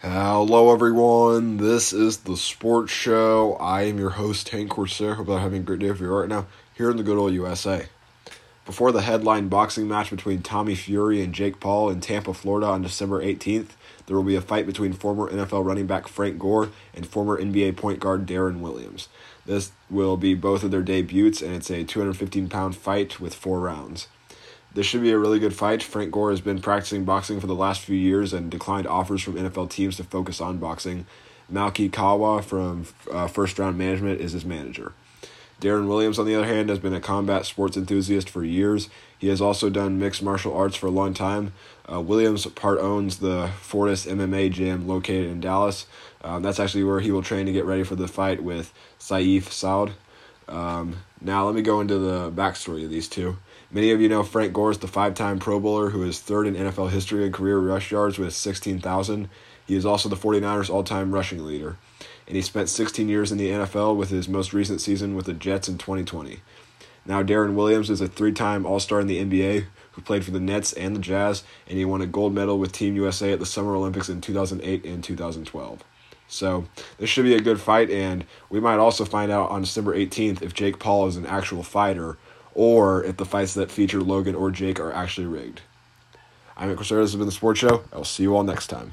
Hello, everyone. This is the Sports Show. I am your host, Hank Corsair. Hope you're having a great day for you are right now here in the good old USA. Before the headline boxing match between Tommy Fury and Jake Paul in Tampa, Florida on December 18th, there will be a fight between former NFL running back Frank Gore and former NBA point guard Deron Williams. This will be both of their debuts, and it's a 215 pound fight with four rounds. This should be a really good fight. Frank Gore has been practicing boxing for the last few years and declined offers from NFL teams to focus on boxing. Malki Kawa from uh, First Round Management is his manager. Deron Williams, on the other hand, has been a combat sports enthusiast for years. He has also done mixed martial arts for a long time. Uh, Williams part owns the Fortis MMA gym located in Dallas. Um, that's actually where he will train to get ready for the fight with Sayif Saud. Um, now, let me go into the backstory of these two. Many of you know Frank Gore is the five time Pro Bowler who is third in NFL history in career rush yards with 16,000. He is also the 49ers all time rushing leader. And he spent 16 years in the NFL with his most recent season with the Jets in 2020. Now, Deron Williams is a three time All Star in the NBA who played for the Nets and the Jazz, and he won a gold medal with Team USA at the Summer Olympics in 2008 and 2012. So this should be a good fight, and we might also find out on December 18th if Jake Paul is an actual fighter or if the fights that feature Logan or Jake are actually rigged. I'm Nick This has been the Sports Show. I'll see you all next time.